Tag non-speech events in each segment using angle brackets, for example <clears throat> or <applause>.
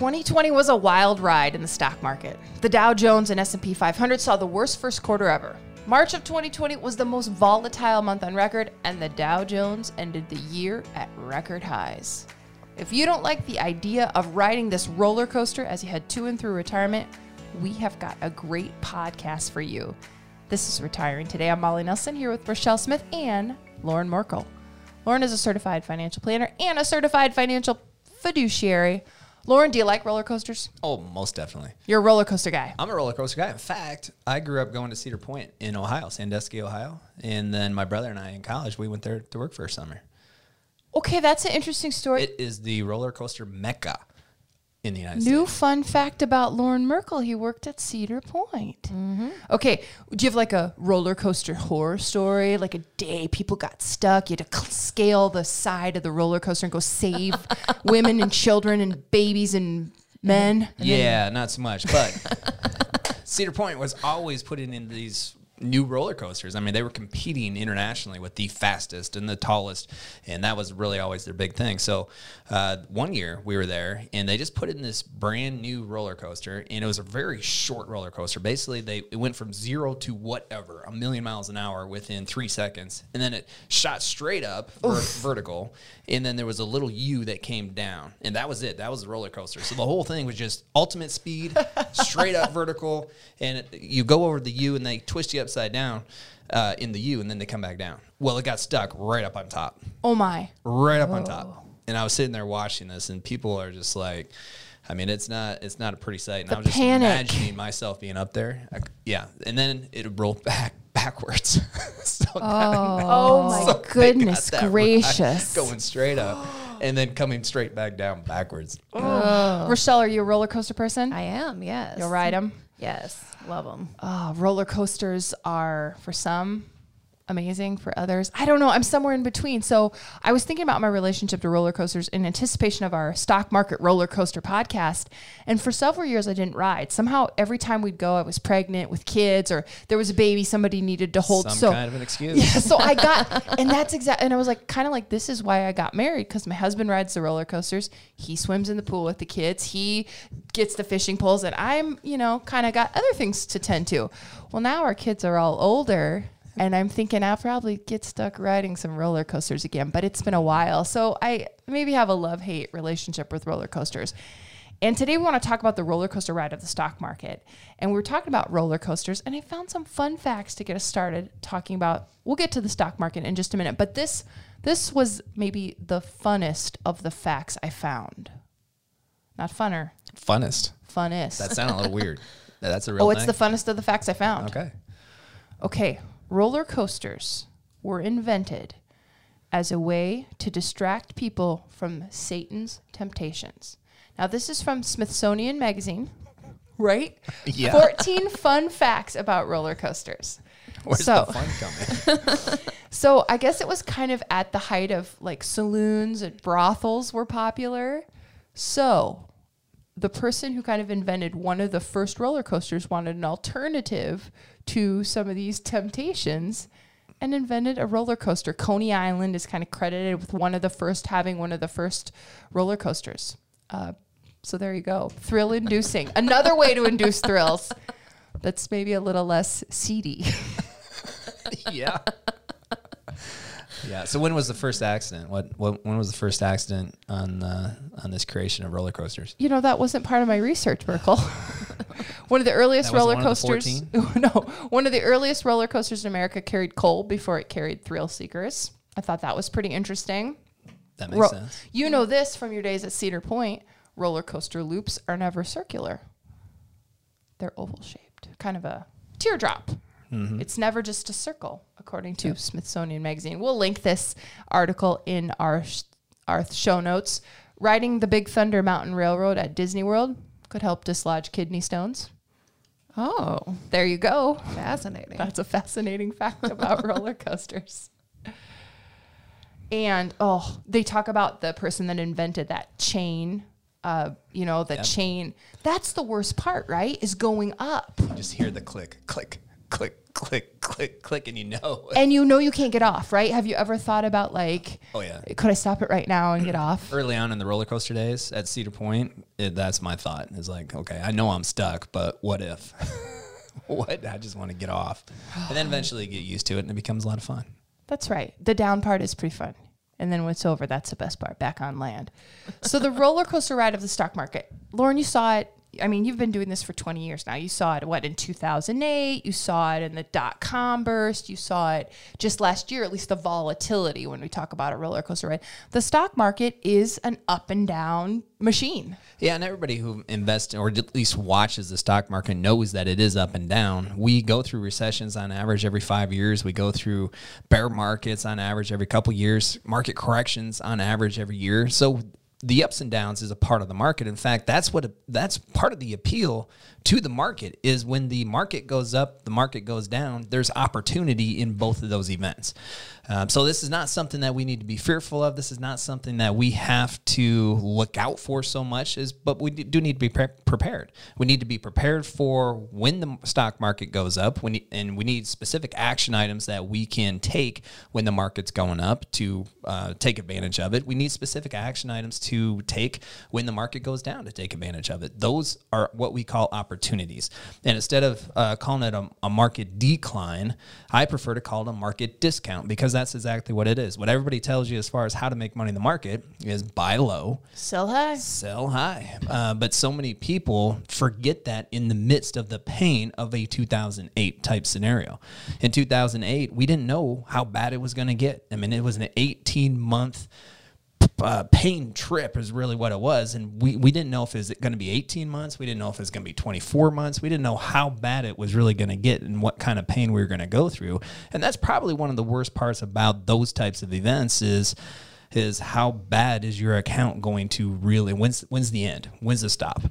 2020 was a wild ride in the stock market. The Dow Jones and S&P 500 saw the worst first quarter ever. March of 2020 was the most volatile month on record, and the Dow Jones ended the year at record highs. If you don't like the idea of riding this roller coaster as you head to and through retirement, we have got a great podcast for you. This is Retiring Today. I'm Molly Nelson here with Rochelle Smith and Lauren Merkel. Lauren is a certified financial planner and a certified financial fiduciary. Lauren, do you like roller coasters? Oh, most definitely. You're a roller coaster guy. I'm a roller coaster guy. In fact, I grew up going to Cedar Point in Ohio, Sandusky, Ohio. And then my brother and I in college, we went there to work for a summer. Okay, that's an interesting story. It is the roller coaster mecca in the United New States. fun fact about Lauren Merkel. He worked at Cedar Point. Mm-hmm. Okay, do you have like a roller coaster horror story? Like a day people got stuck, you had to cl- scale the side of the roller coaster and go save <laughs> women and children and babies and men. Yeah, not so much. But <laughs> Cedar Point was always putting in these new roller coasters. I mean, they were competing internationally with the fastest and the tallest, and that was really always their big thing. So, uh, one year we were there, and they just put in this brand new roller coaster, and it was a very short roller coaster. Basically, they it went from zero to whatever, a million miles an hour within three seconds, and then it shot straight up ver- vertical, and then there was a little U that came down, and that was it. That was the roller coaster. So the whole thing was just ultimate speed, <laughs> straight up vertical, and it, you go over the U, and they twist you upside down uh, in the U, and then they come back down. Well, it got stuck right up on top, Oh my. right up on top, and I was sitting there watching this, and people are just like. I mean, it's not it's not a pretty sight, and The I was just panic. imagining myself being up there. I- yeah, and then it rolled back <laughs> backwards. <laughs> so Oh my so they goodness <laughs> that ride gracious. going straight up, and then coming straight back down backwards. Rochelle, are you a roller coaster person? I am, yes. You'll ride them? Yes, love them. Oh, ah, roller coasters are for some amazing, for others. I don't know. I'm somewhere in between. So I was thinking about my relationship to roller coasters in anticipation of our stock market roller coaster podcast. And for several years, I didn't ride. Somehow, every time we'd go, I was pregnant with kids or there was a baby somebody needed to hold. Some so kind of an excuse. yeah, so I <laughs> got, and that's exactly, And I was like, kind of like, this is why I got married because my husband rides the roller coasters. He swims in the pool with the kids. He gets the fishing poles, and I'm, you know, kind of got other things to tend to. Well, now our kids are all older. And I'm thinking I'll probably get stuck riding some roller coasters again, but it's been a while. So I maybe have a love hate relationship with roller coasters. And today we want to talk about the roller coaster ride of the stock market. And we were talking about roller coasters, and I found some fun facts to get us started talking about. We'll get to the stock market in just a minute, but this this was maybe the funnest of the facts I found. Not funner, Funnest. funnest. That sounded a little weird. <laughs> That's a oh, real thing. oh, it's thing? the funnest of the facts I found. Okay. Okay, roller coasters were invented as a way to distract people from Satan's temptations. Now, this is from Smithsonian Magazine, <laughs> right? Yeah. 14 fun facts about roller coasters. Where's So- the fun coming? <laughs> <laughs> So, I guess it was kind of at the height of like saloons and brothels were popular. So, the person who kind of invented one of the first roller coasters wanted an alternative to some of these temptations and invented a roller coaster. Coney Island is kind of credited with one of the first having one of the first roller coasters. Uh, so there you go. Thrill inducing. Another way to induce thrills. That's maybe a little less seedy. <laughs> yeah. Yeah. So when was the first accident? What, what when was the first accident on uh, on this creation of roller coasters? You know, that wasn't part of my research, Merkel. <laughs> one of the earliest roller one of the coasters. <laughs> no, one of the earliest roller coasters in America carried coal before it carried thrill seekers. I thought that was pretty interesting. That makes Ro- sense. You know this from your days at Cedar Point. Roller coaster loops are never circular. They're oval shaped, kind of a teardrop. Mm-hmm. It's never just a circle, according to Smithsonian Magazine. We'll link this article in our sh- our show notes. Riding the Big Thunder Mountain Railroad at Disney World could help dislodge kidney stones. Oh, There you go. fascinating. That's a fascinating fact about <laughs> roller coasters. And oh, they talk about the person that invented that chain. Uh, you know, the Yep. chain. That's the worst part, right? Is going up. You just hear the click, click, click, click, click, click, and you know. and you know you can't get off, right? Have you ever thought about like, Oh, yeah. could I stop it right now and get <clears throat> off? Early on in the roller coaster days at Cedar Point, it, that's my thought. Is like, okay, I know I'm stuck, but what if? <laughs> what? I just want to get off, and then eventually you get used to it, and it becomes a lot of fun. That's right. The down part is pretty fun. And then when it's over, that's the best part, back on land. So the <laughs> roller coaster ride of the stock market. Lauren, you saw it. I mean, you've been doing this for 20 years now. You saw it, what, in 2008? You saw it in the dot com burst. You saw it just last year, at least the volatility when we talk about a roller coaster ride. The stock market is an up and down machine. Yeah, and everybody who invests or at least watches the stock market knows that it is up and down. We go through recessions on average every five years. We go through bear markets on average every couple years, market corrections on average every year. So the ups and downs is a part of the market. In fact, that's what that's part of the appeal to the market is when the market goes up, the market goes down. There's opportunity in both of those events. Um, so this is not something that we need to be fearful of. This is not something that we have to look out for so much. Is but we do need to be pre- prepared. We need to be prepared for when the stock market goes up. When and we need specific action items that we can take when the market's going up to uh, take advantage of it. We need specific action items to take when the market goes down to take advantage of it. Those are what we call opportunities. And instead of uh, calling it a, a market decline, I prefer to call it a market discount because that's exactly what it is. What everybody tells you as far as how to make money in the market is buy low, Sell high. sell high. Uh, but so many people forget that in the midst of the pain of a 2008 type scenario. In 2008, we didn't know how bad it was going to get. I mean, it was an 18 month uh, pain trip is really what it was. And we, we didn't know if it was going to be 18 months. We didn't know if it was going to be 24 months. We didn't know how bad it was really going to get and what kind of pain we were going to go through. And that's probably one of the worst parts about those types of events is is how bad is your account going to really when's when's the end? When's the stop?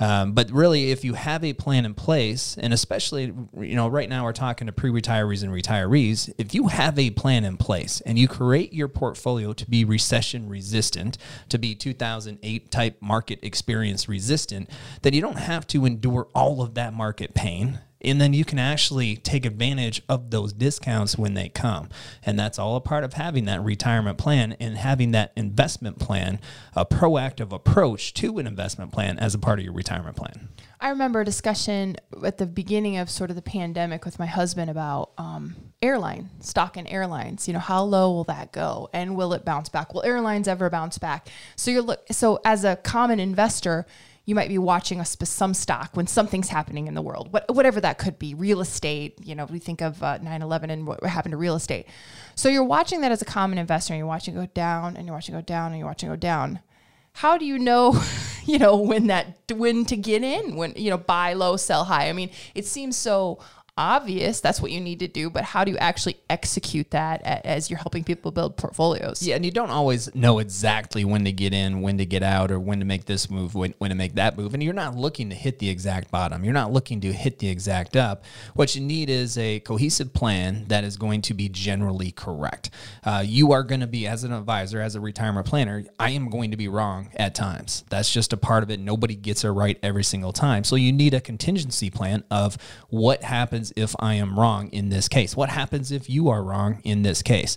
Um, but really if you have a plan in place and especially you know right now we're talking to pre-retirees and retirees if you have a plan in place and you create your portfolio to be recession resistant to be 2008 type market experience resistant then you don't have to endure all of that market pain and then you can actually take advantage of those discounts when they come and that's all a part of having that retirement plan and having that investment plan a proactive approach to an investment plan as a part of your retirement plan I remember a discussion at the beginning of sort of the pandemic with my husband about um, airline stock in airlines. You know, how low will that go, and will it bounce back? Will airlines ever bounce back? So you're look. So as a common investor, you might be watching a sp- some stock when something's happening in the world, what, whatever that could be, real estate. You know, we think of uh, 9/11 and what happened to real estate. So you're watching that as a common investor, and you're watching it go down, and you're watching it go down, and you're watching it go down how do you know <laughs> you know when that when to get in when you know buy low sell high i mean it seems so obvious that's what you need to do but how do you actually execute that as you're helping people build portfolios Yeah, and you don't always know exactly when to get in, when to get out, or when to make this move, when, when to make that move. And you're not looking to hit the exact bottom. You're not looking to hit the exact up. What you need is a cohesive plan that is going to be generally correct. Uh, you are going to be, as an advisor, as a retirement planner, I am going to be wrong at times. That's just a part of it. Nobody gets it right every single time. So you need a contingency plan of what happens if I am wrong in this case. What happens if you are wrong in this case?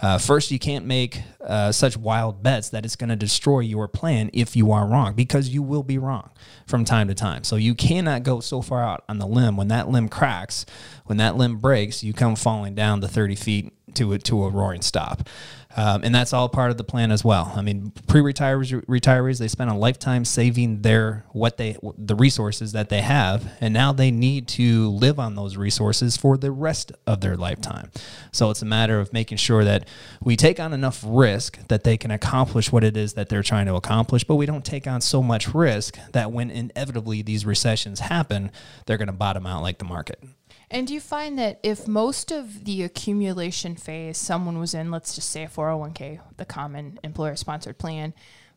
Uh, first, you can't make uh, such wild bets that it's going to destroy your plan if you are wrong, because you will be wrong from time to time. So you cannot go so far out on the limb. When that limb cracks, when that limb breaks, you come falling down the 30 feet to a, to a roaring stop. Um, and that's all part of the plan as well. I mean, pre-retirees, retirees, they spend a lifetime saving their what they the resources that they have, and now they need to live on those resources for the rest of their lifetime. So it's a matter of making sure that we take on enough risk that they can accomplish what it is that they're trying to accomplish, but we don't take on so much risk that when inevitably these recessions happen, they're going to bottom out like the market. And do you find that if most of the accumulation phase someone was in, let's just say a 401k, the common employer sponsored plan,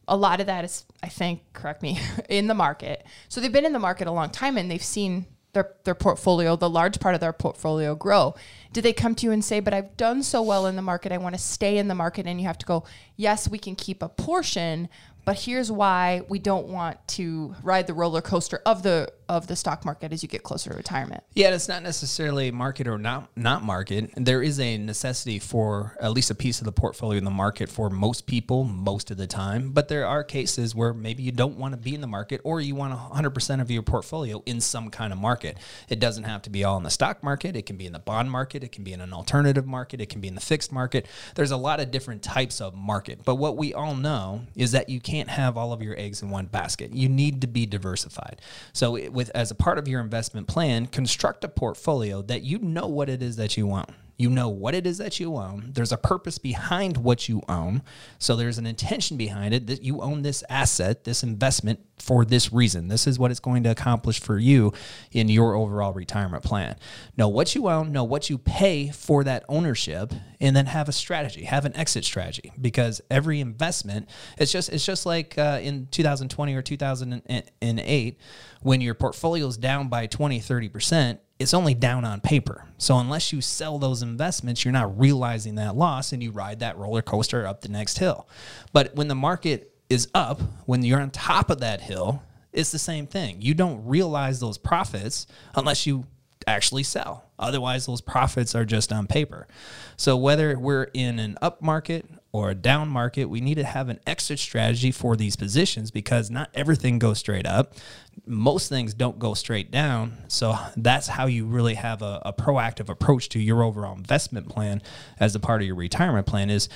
a lot of that is, I think, correct me, <laughs> in the market. So they've been in the market a long time and they've seen their, their portfolio, the large part of their portfolio grow. Do they come to you and say, but I've done so well in the market, I want to stay in the market? And you have to go, yes, we can keep a portion, but here's why we don't want to ride the roller coaster of the of the stock market as you get closer to retirement. Yeah, it's not necessarily market or not not market. There is a necessity for at least a piece of the portfolio in the market for most people most of the time. But there are cases where maybe you don't want to be in the market or you want 100% of your portfolio in some kind of market. It doesn't have to be all in the stock market. It can be in the bond market. It can be in an alternative market. It can be in the fixed market. There's a lot of different types of market. But what we all know is that you can't have all of your eggs in one basket. You need to be diversified. So it, with as a part of your investment plan, construct a portfolio that you know what it is that you own. You know what it is that you own. There's a purpose behind what you own. So there's an intention behind it that you own this asset, this investment for this reason. This is what it's going to accomplish for you in your overall retirement plan. Know what you own, know what you pay for that ownership, and then have a strategy, have an exit strategy. Because every investment, it's just it's just like uh, in 2020 or 2008 when your portfolio is down by 20, 30 percent it's only down on paper. So unless you sell those investments, you're not realizing that loss and you ride that roller coaster up the next hill. But when the market is up, when you're on top of that hill, it's the same thing. You don't realize those profits unless you actually sell. Otherwise, those profits are just on paper. So, whether we're in an up market or a down market, we need to have an exit strategy for these positions because not everything goes straight up. Most things don't go straight down. So, that's how you really have a, a proactive approach to your overall investment plan as a part of your retirement plan is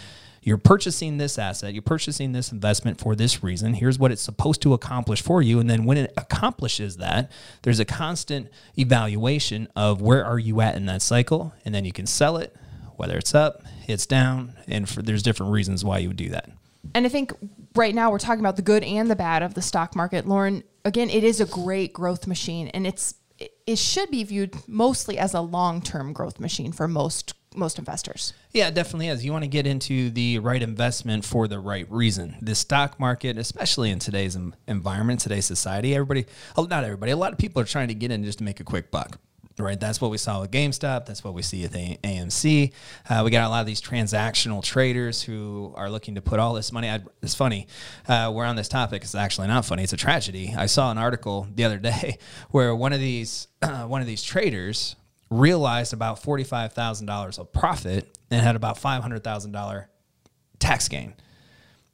you're purchasing this asset, you're purchasing this investment for this reason. Here's what it's supposed to accomplish for you. And then when it accomplishes that, there's a constant evaluation of where are you at in that cycle. And then you can sell it, whether it's up, it's down, and for, there's different reasons why you would do that. And I think right now we're talking about the good and the bad of the stock market. Lauren, again, it is a great growth machine and it's it should be viewed mostly as a long-term growth machine for most most investors. Yeah, it definitely is. You want to get into the right investment for the right reason. The stock market, especially in today's environment, today's society, everybody, oh, not everybody, a lot of people are trying to get in just to make a quick buck right? That's what we saw with GameStop. That's what we see at AMC. Uh, we got a lot of these transactional traders who are looking to put all this money. I'd, it's funny. Uh, we're on this topic. It's actually not funny. It's a tragedy. I saw an article the other day <laughs> where one of these uh, <clears throat> one of these traders realized about forty five thousand dollars of profit and had about five hundred thousand dollar tax gain.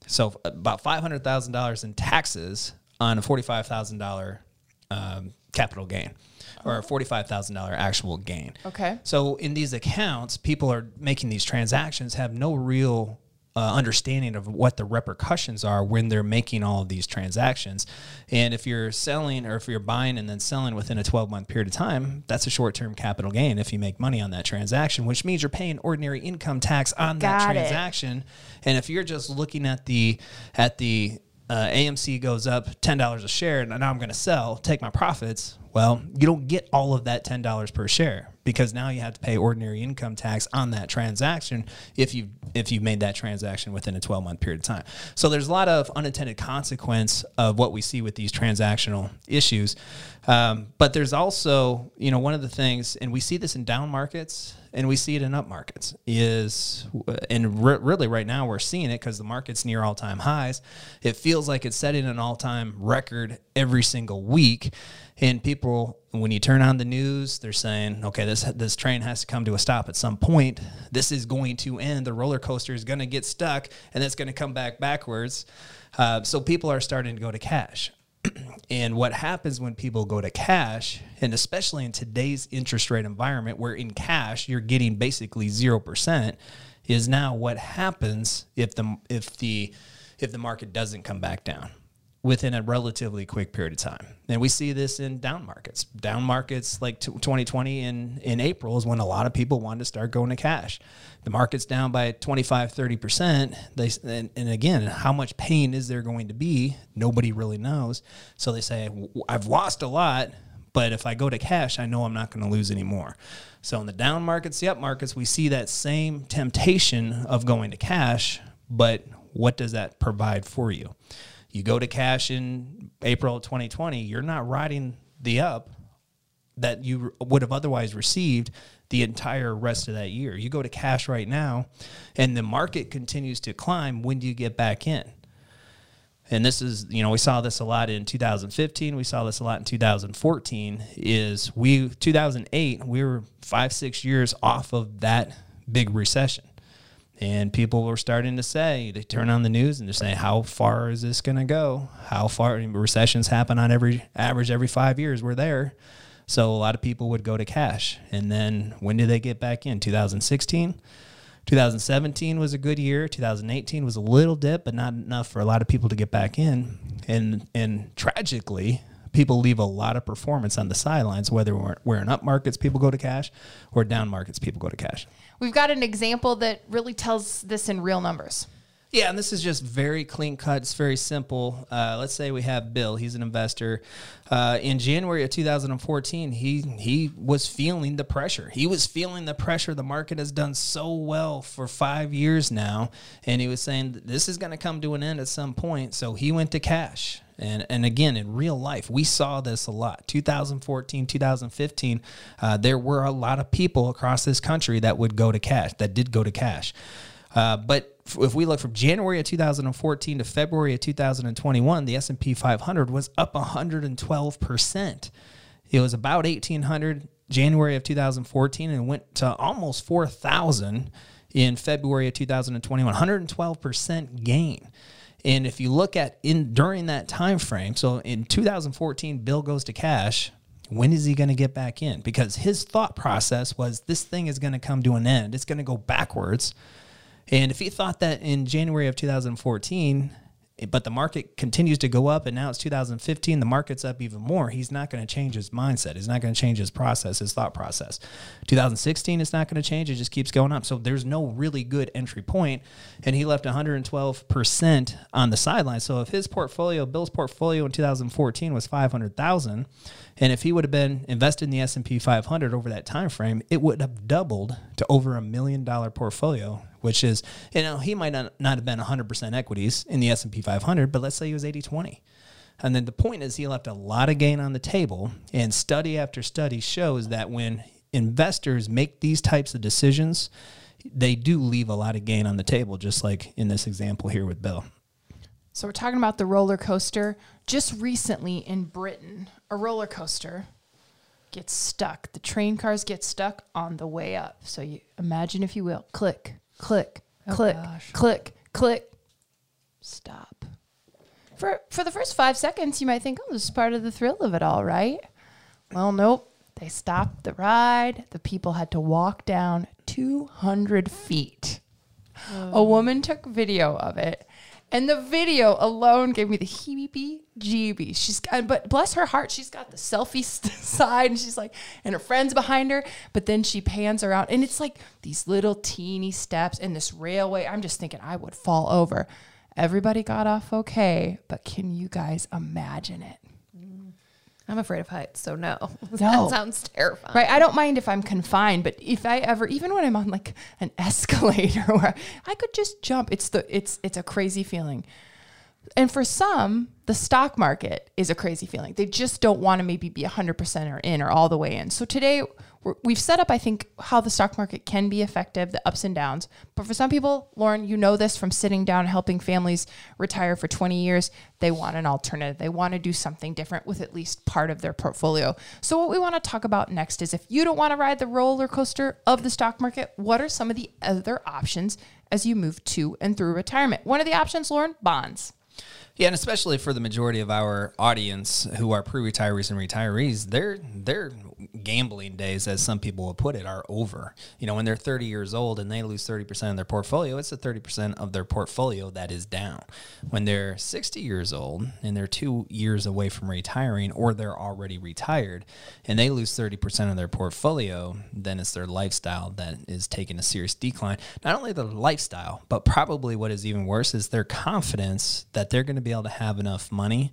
So about five hundred thousand dollars in taxes on a forty five thousand um, capital gain or a $45,000 actual gain. Okay. So in these accounts, people are making these transactions have no real uh, understanding of what the repercussions are when they're making all of these transactions. And if you're selling or if you're buying and then selling within a 12 month period of time, that's a short term capital gain if you make money on that transaction, which means you're paying ordinary income tax on Got that it. transaction. And if you're just looking at the at the uh, AMC goes up ten dollars a share, and now I'm going to sell, take my profits. Well, you don't get all of that ten dollars per share because now you have to pay ordinary income tax on that transaction if you if you made that transaction within a 12 month period of time. So there's a lot of unintended consequence of what we see with these transactional issues. Um, but there's also, you know, one of the things, and we see this in down markets and we see it in up markets is and re- really right now we're seeing it because the market's near all-time highs. It feels like it's setting an all-time record every single week. And people when you turn on the news they're saying okay this this train has to come to a stop at some point. This is going to end. The roller coaster is going to get stuck and it's going to come back backwards. Uh, so people are starting to go to cash <clears throat> and what happens when people go to cash, and especially in today's interest rate environment, where in cash you're getting basically zero percent, is now what happens if the if the if the market doesn't come back down within a relatively quick period of time. And we see this in down markets. Down markets like 2020 in, in April is when a lot of people wanted to start going to cash. The market's down by 25, 30%. They, and, and again, how much pain is there going to be? Nobody really knows. So they say, I've lost a lot, but if I go to cash, I know I'm not going to lose any more. So in the down markets, the up markets, we see that same temptation of going to cash, but what does that provide for you? You go to cash in April 2020, you're not riding the up that you would have otherwise received the entire rest of that year. You go to cash right now and the market continues to climb. When do you get back in? and this is you know we saw this a lot in 2015 we saw this a lot in 2014 is we 2008 we were five six years off of that big recession and people were starting to say they turn on the news and they're saying how far is this going to go? How far recessions happen on every average every five years we're there. So a lot of people would go to cash. And then when did they get back in? 2016 2017 was a good year. 2018 was a little dip, but not enough for a lot of people to get back in. And and tragically, people leave a lot of performance on the sidelines. Whether we're, we're in up markets, people go to cash, or down markets, people go to cash. We've got an example that really tells this in real numbers. Yeah, and this is just very clean cut. It's very simple. Uh, let's say we have Bill. He's an investor. Uh, in January of 2014, he he was feeling the pressure. He was feeling the pressure. The market has done so well for five years now, and he was saying this is going to come to an end at some point. So he went to cash. And, and again, in real life, we saw this a lot. 2014, 2015, uh, there were a lot of people across this country that would go to cash, that did go to cash. Uh, but if we look from January of 2014 to February of 2021, the S&P 500 was up 112%. It was about 1800 January of 2014 and went to almost 4000 in February of 2021, 112% gain. And if you look at in during that time frame, so in 2014 Bill goes to cash, when is he going to get back in? Because his thought process was this thing is going to come to an end. It's going to go backwards and if he thought that in January of 2014, but the market continues to go up and now it's 2015 the market's up even more he's not going to change his mindset. He's not going to change his process his thought process. 2016 it's not going to change it just keeps going up. So there's no really good entry point and he left 112% on the sideline. So if his portfolio bill's portfolio in 2014 was 500000 and if he would have been invested in the S&P 500 over that time frame it would have doubled to over a million dollar portfolio which is, you know, he might not, not have been 100% equities in the S&P 500, but let's say he was 80-20. And then the point is he left a lot of gain on the table, and study after study shows that when investors make these types of decisions, they do leave a lot of gain on the table, just like in this example here with Bill. So we're talking about the roller coaster. Just recently in Britain, a roller coaster gets stuck. The train cars get stuck on the way up. So you imagine, if you will, click, click, oh click, gosh. click, click, stop. For for the first five seconds, you might think, "Oh, this is part of the thrill of it all, right?" Well, nope. They stopped the ride. The people had to walk down 200 feet. Oh. A woman took video of it and the video alone gave me the heebie jeebies. She's but bless her heart, she's got the selfie <laughs> side and she's like, and her friends behind her. But then she pans around and it's like these little teeny steps and this railway. I'm just thinking I would fall over. Everybody got off okay, but can you guys imagine it? I'm afraid of heights, so no. <laughs> No. that sounds terrifying. Right. I don't mind if I'm confined, but if I ever, even when I'm on like an <laughs> escalator where I could just jump, it's the it's it's a crazy feeling. And for some, the stock market is a crazy feeling. They just don't want to maybe be 100% or in or all the way in. So today we've set up, I think, how the stock market can be effective, the ups and downs. But for some people, Lauren, you know this from sitting down helping families retire for 20 years. They want an alternative. They want to do something different with at least part of their portfolio. So, what we want to talk about next is if you don't want to ride the roller coaster of the stock market, what are some of the other options as you move to and through retirement? One of the options, Lauren, bonds. Yeah, and especially for the majority of our audience who are pre-retirees and retirees, they're they're gambling days, as some people will put it, are over. You know, when they're 30 years old and they lose 30% of their portfolio, it's a 30% of their portfolio that is down. When they're 60 years old and they're two years away from retiring or they're already retired and they lose 30% of their portfolio, then it's their lifestyle that is taking a serious decline. Not only their lifestyle, but probably what is even worse is their confidence that they're going to be able to have enough money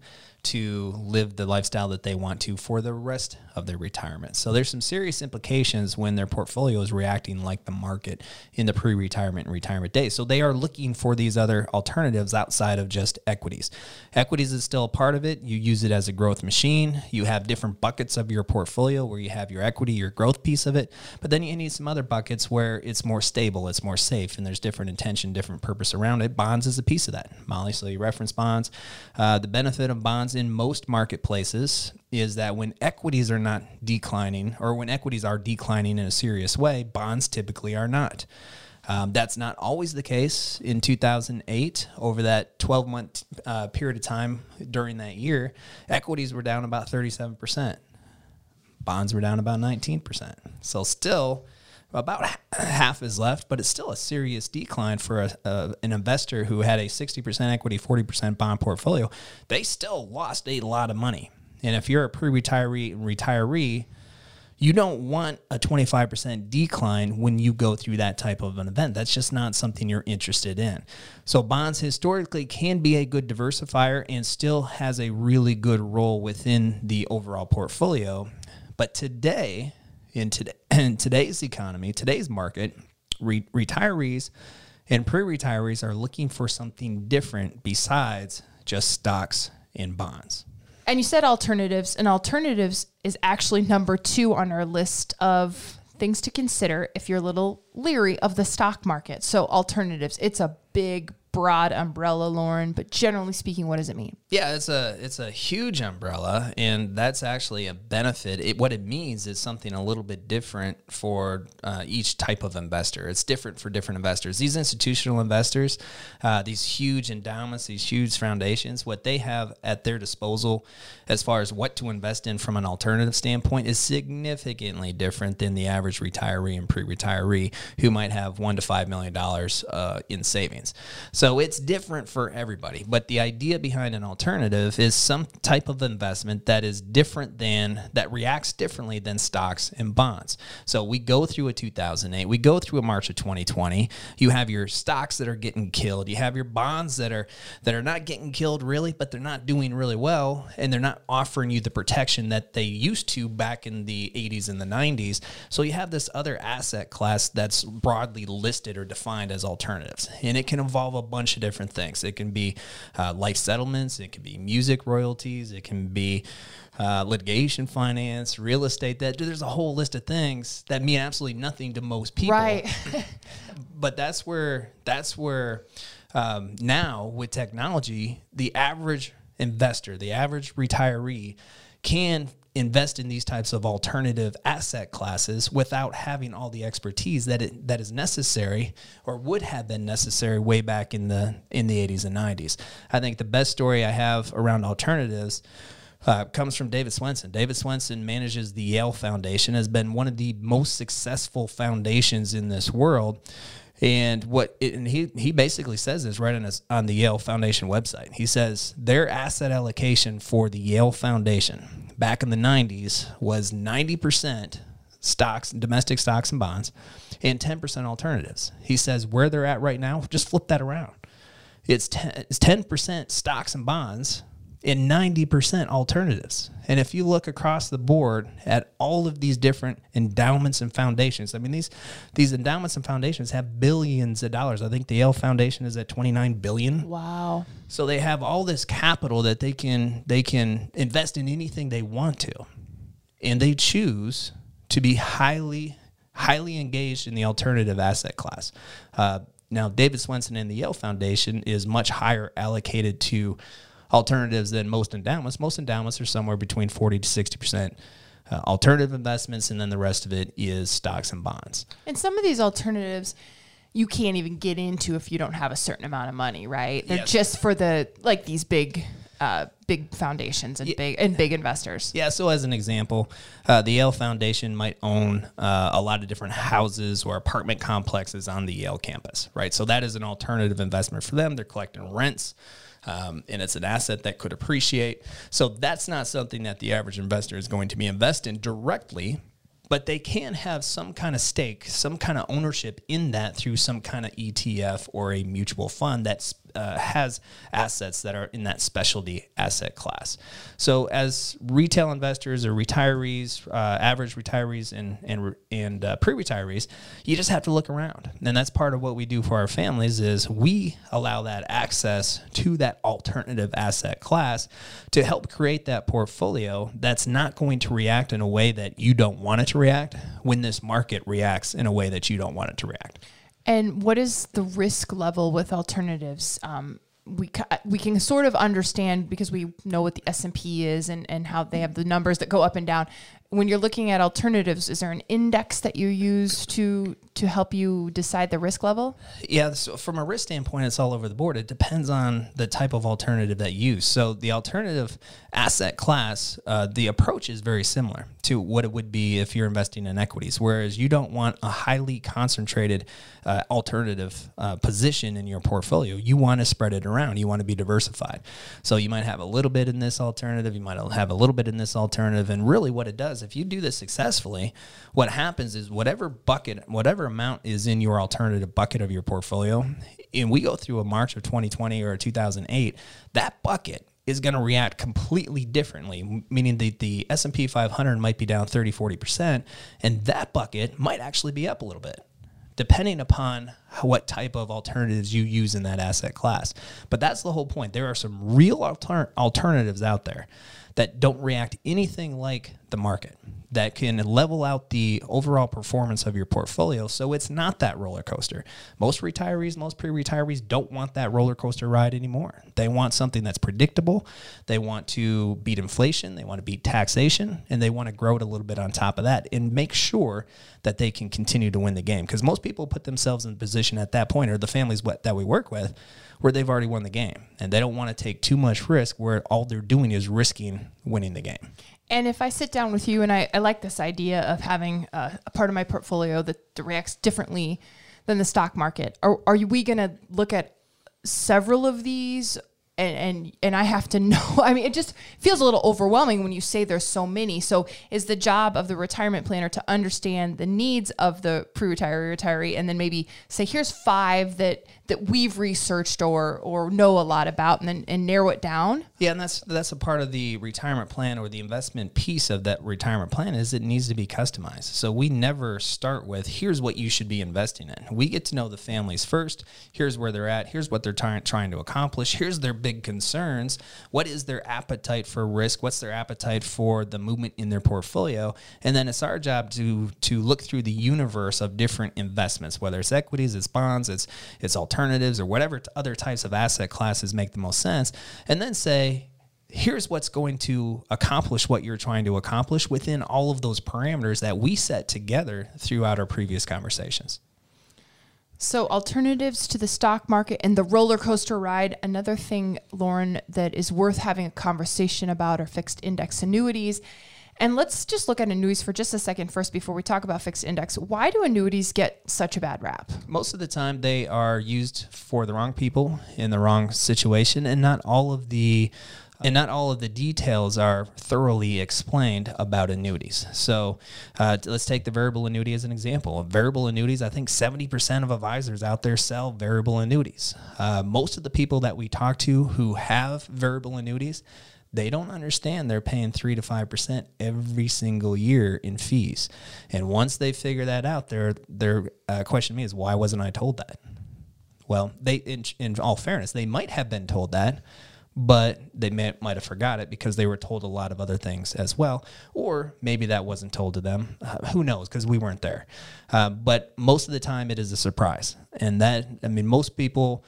to live the lifestyle that they want to for the rest of their retirement. So there's some serious implications when their portfolio is reacting like the market in the pre-retirement and retirement days. So they are looking for these other alternatives outside of just equities. Equities is still a part of it. You use it as a growth machine. You have different buckets of your portfolio where you have your equity, your growth piece of it, but then you need some other buckets where it's more stable, it's more safe, and there's different intention, different purpose around it. Bonds is a piece of that. Molly, so you reference bonds. Uh, the benefit of bonds in most marketplaces is that when equities are not declining, or when equities are declining in a serious way, bonds typically are not. Um, that's not always the case. In 2008, over that 12 month uh, period of time during that year, equities were down about 37%. Bonds were down about 19%. So, still, about half is left, but it's still a serious decline for a, an investor who had a 60% equity, 40% bond portfolio. They still lost a lot of money. And if you're a pre-retiree retiree, you don't want a 25% decline when you go through that type of an event. That's just not something you're interested in. So bonds historically can be a good diversifier and still has a really good role within the overall portfolio. But today, in today <clears throat> in today's economy, today's market, re- retirees and pre-retirees are looking for something different besides just stocks and bonds. And you said alternatives, and alternatives is actually number two on our list of things to consider if you're a little leery of the stock market. So, alternatives, it's a big, broad umbrella, Lauren, but generally speaking, what does it mean? Yeah, it's a it's a huge umbrella, and that's actually a benefit. It, what it means is something a little bit different for uh, each type of investor. It's different for different investors. These institutional investors, uh, these huge endowments, these huge foundations, what they have at their disposal as far as what to invest in from an alternative standpoint is significantly different than the average retiree and pre-retiree who might have one to five million dollars uh, in savings. So it's different for everybody. But the idea behind an alternative is some type of investment that is different than, that reacts differently than stocks and bonds. So we go through a 2008, we go through a March of 2020. You have your stocks that are getting killed. You have your bonds that are, that are not getting killed really, but they're not doing really well. And they're not offering you the protection that they used to back in the 80s and the 90s. So you have this other asset class that's broadly listed or defined as alternatives. And it can involve a bunch of different things. It can be uh, life settlements, it can be music royalties, it can be uh, litigation finance, real estate. That there's a whole list of things that mean absolutely nothing to most people. Right. <laughs> but that's where that's where um, now with technology, the average investor, the average retiree, can invest in these types of alternative asset classes without having all the expertise that it, that is necessary or would have been necessary way back in the in the 80s and 90s. I think the best story I have around alternatives uh, comes from David Swensen. David Swensen manages the Yale Foundation, has been one of the most successful foundations in this world. And what it, and he he basically says this right on his on the Yale Foundation website. He says their asset allocation for the Yale Foundation back in the 90s was 90% stocks, domestic stocks and bonds, and 10% alternatives. He says where they're at right now, just flip that around. It's 10, it's 10% stocks and bonds and 90% alternatives. And if you look across the board at all of these different endowments and foundations, I mean these these endowments and foundations have billions of dollars. I think the Yale Foundation is at 29 billion. Wow. So they have all this capital that they can they can invest in anything they want to. And they choose to be highly highly engaged in the alternative asset class. Uh, now, David Swensen and the Yale Foundation is much higher allocated to alternatives than most endowments. Most endowments are somewhere between 40 to 60 percent uh, alternative investments, and then the rest of it is stocks and bonds. And some of these alternatives you can't even get into if you don't have a certain amount of money, right? They're Yes. just for the like these big uh, big foundations and big and big investors. Yeah, so as an example, uh, the Yale Foundation might own uh, a lot of different houses or apartment complexes on the Yale campus, right? So that is an alternative investment for them. They're collecting rents. Um, and it's an asset that could appreciate. So that's not something that the average investor is going to be investing directly, but they can have some kind of stake, some kind of ownership in that through some kind of ETF or a mutual fund that uh, has assets that are in that specialty asset class. So, as retail investors or retirees, uh, average retirees and and and uh, pre-retirees, you just have to look around, and that's part of what we do for our families. Is we allow that access to that alternative asset class to help create that portfolio that's not going to react in a way that you don't want it to react when this market reacts in a way that you don't want it to react. And what is the risk level with alternatives? Um, we ca- we can sort of understand because we know what the S and P is and and how they have the numbers that go up and down. When you're looking at alternatives, is there an index that you use to to help you decide the risk level? Yeah, so from a risk standpoint, it's all over the board. It depends on the type of alternative that you use. So the alternative asset class, uh, the approach is very similar to what it would be if you're investing in equities. Whereas you don't want a highly concentrated uh, alternative uh, position in your portfolio. You want to spread it around. You want to be diversified. So you might have a little bit in this alternative. You might have a little bit in this alternative. And really, what it does, if you do this successfully, what happens is whatever bucket, whatever amount is in your alternative bucket of your portfolio, and we go through a March of 2020 or 2008, that bucket is going to react completely differently meaning that the s&p 500 might be down 30 40% and that bucket might actually be up a little bit depending upon what type of alternatives you use in that asset class. But that's the whole point. There are some real alter- alternatives out there that don't react anything like the market that can level out the overall performance of your portfolio so it's not that roller coaster. Most retirees, most pre retirees don't want that roller coaster ride anymore. They want something that's predictable. They want to beat inflation, they want to beat taxation, and they want to grow it a little bit on top of that and make sure that they can continue to win the game. Because most people put themselves in position at that point, or the families that we work with, where they've already won the game and they don't want to take too much risk where all they're doing is risking winning the game. And if I sit down with you, and I, I like this idea of having a, a part of my portfolio that reacts differently than the stock market, are, are we going to look at several of these and and and I have to <laughs> know. I mean, it just feels a little overwhelming when you say there's so many. So, is the job of the retirement planner to understand the needs of the pre-retiree retiree, and then maybe say, here's five that that we've researched or or know a lot about, and then and narrow it down. Yeah, and that's that's a part of the retirement plan or the investment piece of that retirement plan is it needs to be customized. So we never start with here's what you should be investing in. We get to know the families first. Here's where they're at. Here's what they're trying trying to accomplish. Here's their concerns. What is their appetite for risk? What's their appetite for the movement in their portfolio? And then it's our job to to look through the universe of different investments, whether it's equities, it's bonds, it's it's alternatives, or whatever other types of asset classes make the most sense, and then say here's what's going to accomplish what you're trying to accomplish within all of those parameters that we set together throughout our previous conversations. So, alternatives to the stock market and the roller coaster ride. Another thing, Lauren, that is worth having a conversation about are fixed index annuities. And let's just look at annuities for just a second first before we talk about fixed index. Why do annuities get such a bad rap? Most of the time, they are used for the wrong people in the wrong situation, and not all of the and not all of the details are thoroughly explained about annuities. So uh, let's take the variable annuity as an example. Variable annuities, I think 70% of advisors out there sell variable annuities. Uh, most of the people that we talk to who have variable annuities, they don't understand they're paying three to five percent every single year in fees. And once they figure that out, their their uh, question to me is, why wasn't I told that? Well, they in, in all fairness, they might have been told that, but they may, might have forgot it because they were told a lot of other things as well. Or maybe that wasn't told to them. Uh, who knows? Because we weren't there. Uh, but most of the time, it is a surprise. And that, I mean, most people.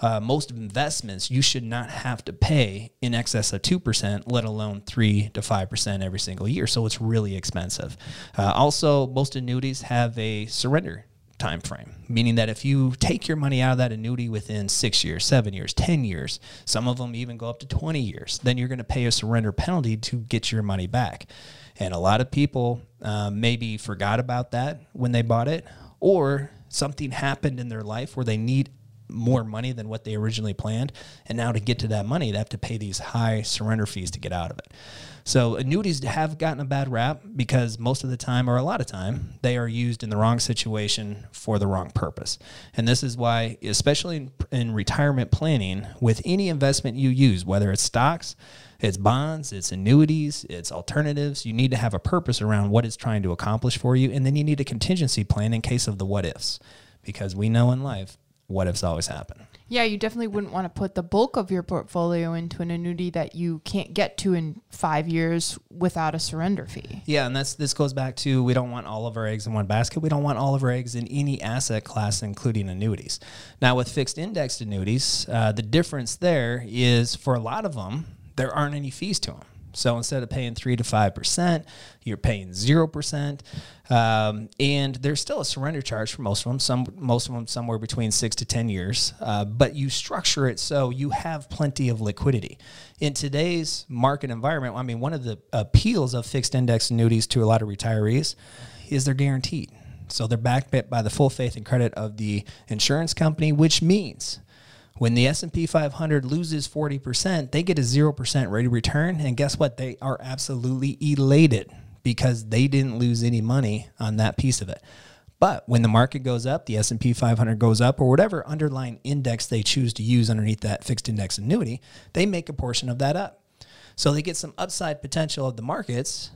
Uh, most investments you should not have to pay in excess of 2%, let alone 3 to 5% every single year. So it's really expensive. Uh, also, most annuities have a surrender time frame, meaning that if you take your money out of that annuity within six years, seven years, 10 years, some of them even go up to 20 years, then you're going to pay a surrender penalty to get your money back. And a lot of people um, maybe forgot about that when they bought it, or something happened in their life where they need more money than what they originally planned. And now to get to that money, they have to pay these high surrender fees to get out of it. So annuities have gotten a bad rap because most of the time, or a lot of time, they are used in the wrong situation for the wrong purpose. And this is why, especially in, in retirement planning, with any investment you use, whether it's stocks, it's bonds, it's annuities, it's alternatives. You need to have a purpose around what it's trying to accomplish for you. And then you need a contingency plan in case of the what ifs, because we know in life, what ifs always happen. Yeah, you definitely wouldn't want to put the bulk of your portfolio into an annuity that you can't get to in five years without a surrender fee. Yeah, and that's this goes back to we don't want all of our eggs in one basket. We don't want all of our eggs in any asset class, including annuities. Now, with fixed indexed annuities, uh, the difference there is for a lot of them, there aren't any fees to them. So instead of paying three to five percent, you're paying zero percent, um, and there's still a surrender charge for most of them. Some most of them somewhere between six to ten years, uh, but you structure it so you have plenty of liquidity. In today's market environment, I mean, one of the appeals of fixed index annuities to a lot of retirees is they're guaranteed. So they're backed by the full faith and credit of the insurance company, which means when the S&P 500 loses 40%, they get a 0% rate of return and guess what? They are absolutely elated because they didn't lose any money on that piece of it. But when the market goes up, the S&P 500 goes up or whatever underlying index they choose to use underneath that fixed index annuity, they make a portion of that up. So they get some upside potential of the markets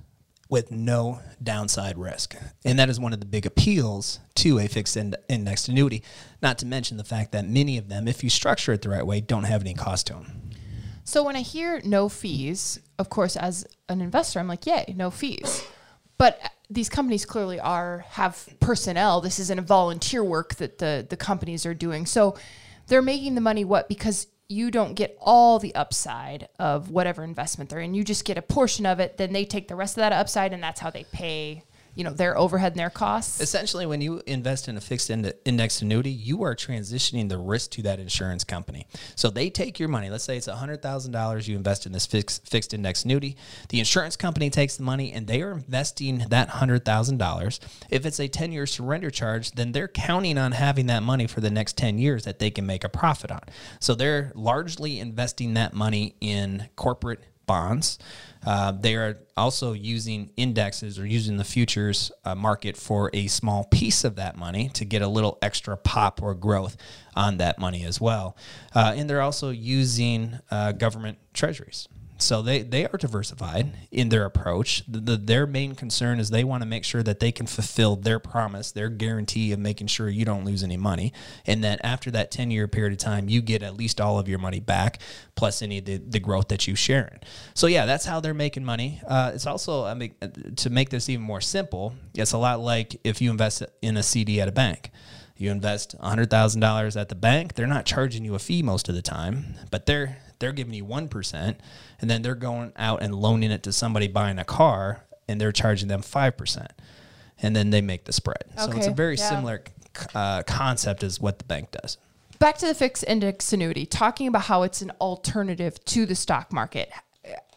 with no downside risk. And that is one of the big appeals to a fixed ind- indexed annuity, not to mention the fact that many of them, if you structure it the right way, don't have any cost to them. So when I hear no fees, of course, as an investor, I'm like, yay, no fees. But uh, these companies clearly are have personnel. This isn't a volunteer work that the the companies are doing. So they're making the money what because you don't get all the upside of whatever investment they're in. You just get a portion of it. Then they take the rest of that upside, and that's how they pay you know their overhead and their costs. Essentially, when you invest in a fixed ind- index annuity, you are transitioning the risk to that insurance company. So they take your money. Let's say it's hundred thousand dollars you invest in this fixed fixed index annuity. The insurance company takes the money and they are investing that hundred thousand dollars. If it's a ten year surrender charge, then they're counting on having that money for the next ten years that they can make a profit on. So they're largely investing that money in corporate bonds. Uh, they are also using indexes or using the futures uh, market for a small piece of that money to get a little extra pop or growth on that money as well. Uh, and they're also using uh, government treasuries. So they, they are diversified in their approach. The, the, their main concern is they want to make sure that they can fulfill their promise, their guarantee of making sure you don't lose any money, and that after that 10 year period of time, you get at least all of your money back, plus any of the, the growth that you share in. So, yeah, that's how they're making money. Uh, it's also, I mean, to make this even more simple, it's a lot like if you invest in a CD at a bank. You invest $100,000 at the bank, they're not charging you a fee most of the time, but they're they're giving you 1% and then they're going out and loaning it to somebody buying a car and they're charging them 5% and then they make the spread. Okay, so it's a very yeah. similar uh, concept as what the bank does. Back to the fixed index annuity talking about how it's an alternative to the stock market.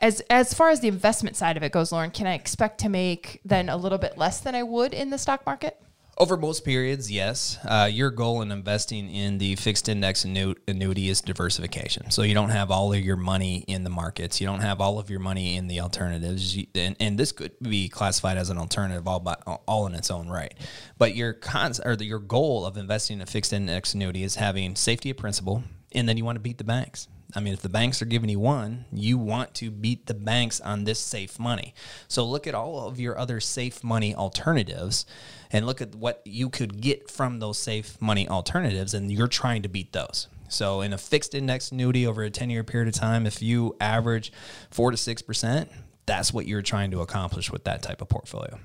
As as far as the investment side of it goes loren can i expect to make then a little bit less than i would in the stock market over most periods, yes. Uh, your goal in investing in the fixed index annu- annuity is diversification. So you don't have all of your money in the markets. You don't have all of your money in the alternatives. You, and, and this could be classified as an alternative all by, all in its own right. But your cons or the, your goal of investing in a fixed index annuity is having safety of principal, and then you want to beat the banks. I mean, if the banks are giving you one, you want to beat the banks on this safe money. So look at all of your other safe money alternatives and look at what you could get from those safe money alternatives, and you're trying to beat those. So in a fixed index annuity over a 10 year period of time, if you average four to 6%, that's what you're trying to accomplish with that type of portfolio.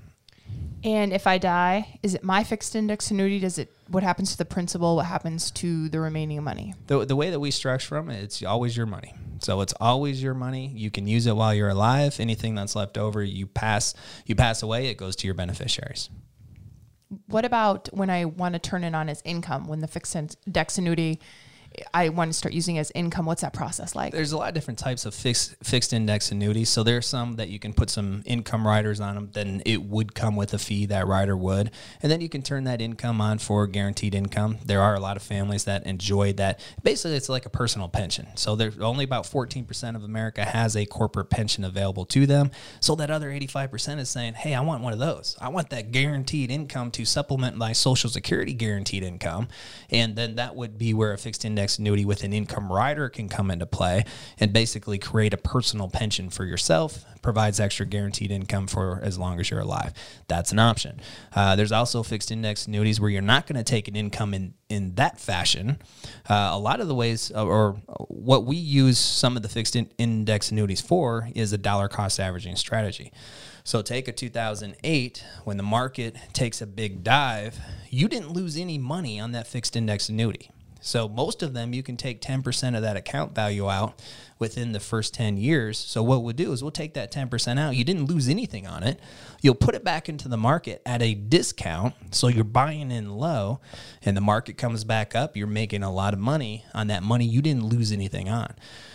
And if I die, is it my fixed index annuity? Does it what happens to the principal? What happens to the remaining money? The, the way that we structure them, it's always your money. So it's always your money. You can use it while you're alive. Anything that's left over, you pass you pass away, it goes to your beneficiaries. What about when I want to turn it on as income when the fixed index annuity I want to start using as income. What's that process like? There's a lot of different types of fixed fixed index annuities. So there's some that you can put some income riders on them. Then it would come with a fee that rider would, and then you can turn that income on for guaranteed income. There are a lot of families that enjoy that. Basically, it's like a personal pension. So there's only about 14% of America has a corporate pension available to them. So that other 85% is saying, "Hey, I want one of those. I want that guaranteed income to supplement my Social Security guaranteed income," and then that would be where a fixed index annuity with an income rider can come into play and basically create a personal pension for yourself provides extra guaranteed income for as long as you're alive. That's an option. Uh, there's also fixed index annuities where you're not going to take an income in in that fashion. Uh, a lot of the ways uh, or what we use some of the fixed in index annuities for is a dollar cost averaging strategy. So take a 2008 when the market takes a big dive, you didn't lose any money on that fixed index annuity. So most of them you can take 10% of that account value out within the first 10 years. So what we'll do is we'll take that 10% out. You didn't lose anything on it. You'll put it back into the market at a discount. So you're buying in low and the market comes back up, you're making a lot of money on that money you didn't lose anything on.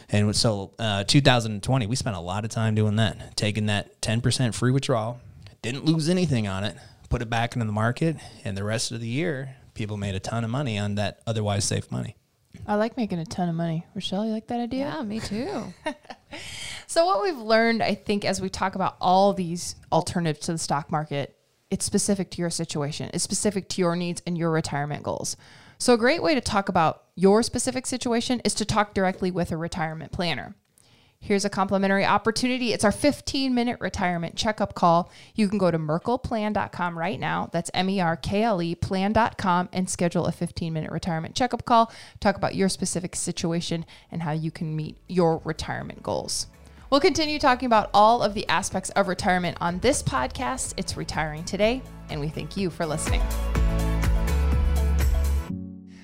And so uh, 2020, we spent a lot of time doing that, taking that 10% free withdrawal, didn't lose anything on it, put it back into the market, and the rest of the year people made a ton of money on that otherwise safe money. I like making a ton of money. Rochelle, you like that idea? Yeah, me too. <laughs> so what we've learned, I think, as we talk about all these alternatives to the stock market, it's specific to your situation. It's specific to your needs and your retirement goals. So a great way to talk about your specific situation is to talk directly with a retirement planner. Here's a complimentary opportunity. It's our 15 minute retirement checkup call. You can go to merkleplan.com right now. That's M E R K L E plan.com and schedule a 15 minute retirement checkup call. Talk about your specific situation and how you can meet your retirement goals. We'll continue talking about all of the aspects of retirement on this podcast. It's Retiring Today, and we thank you for listening.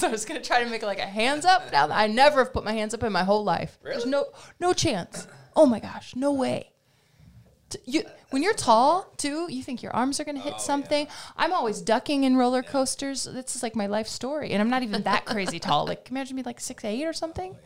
so I was gonna try to make like a hands up. Now I never have put my hands up in my whole life. There's no no chance. Oh my gosh, no way. You, when you're tall too, you think your arms are gonna hit oh, something. I'm always ducking in roller coasters. This is like my life story, and I'm not even that crazy tall. Like can imagine me like six eight or something.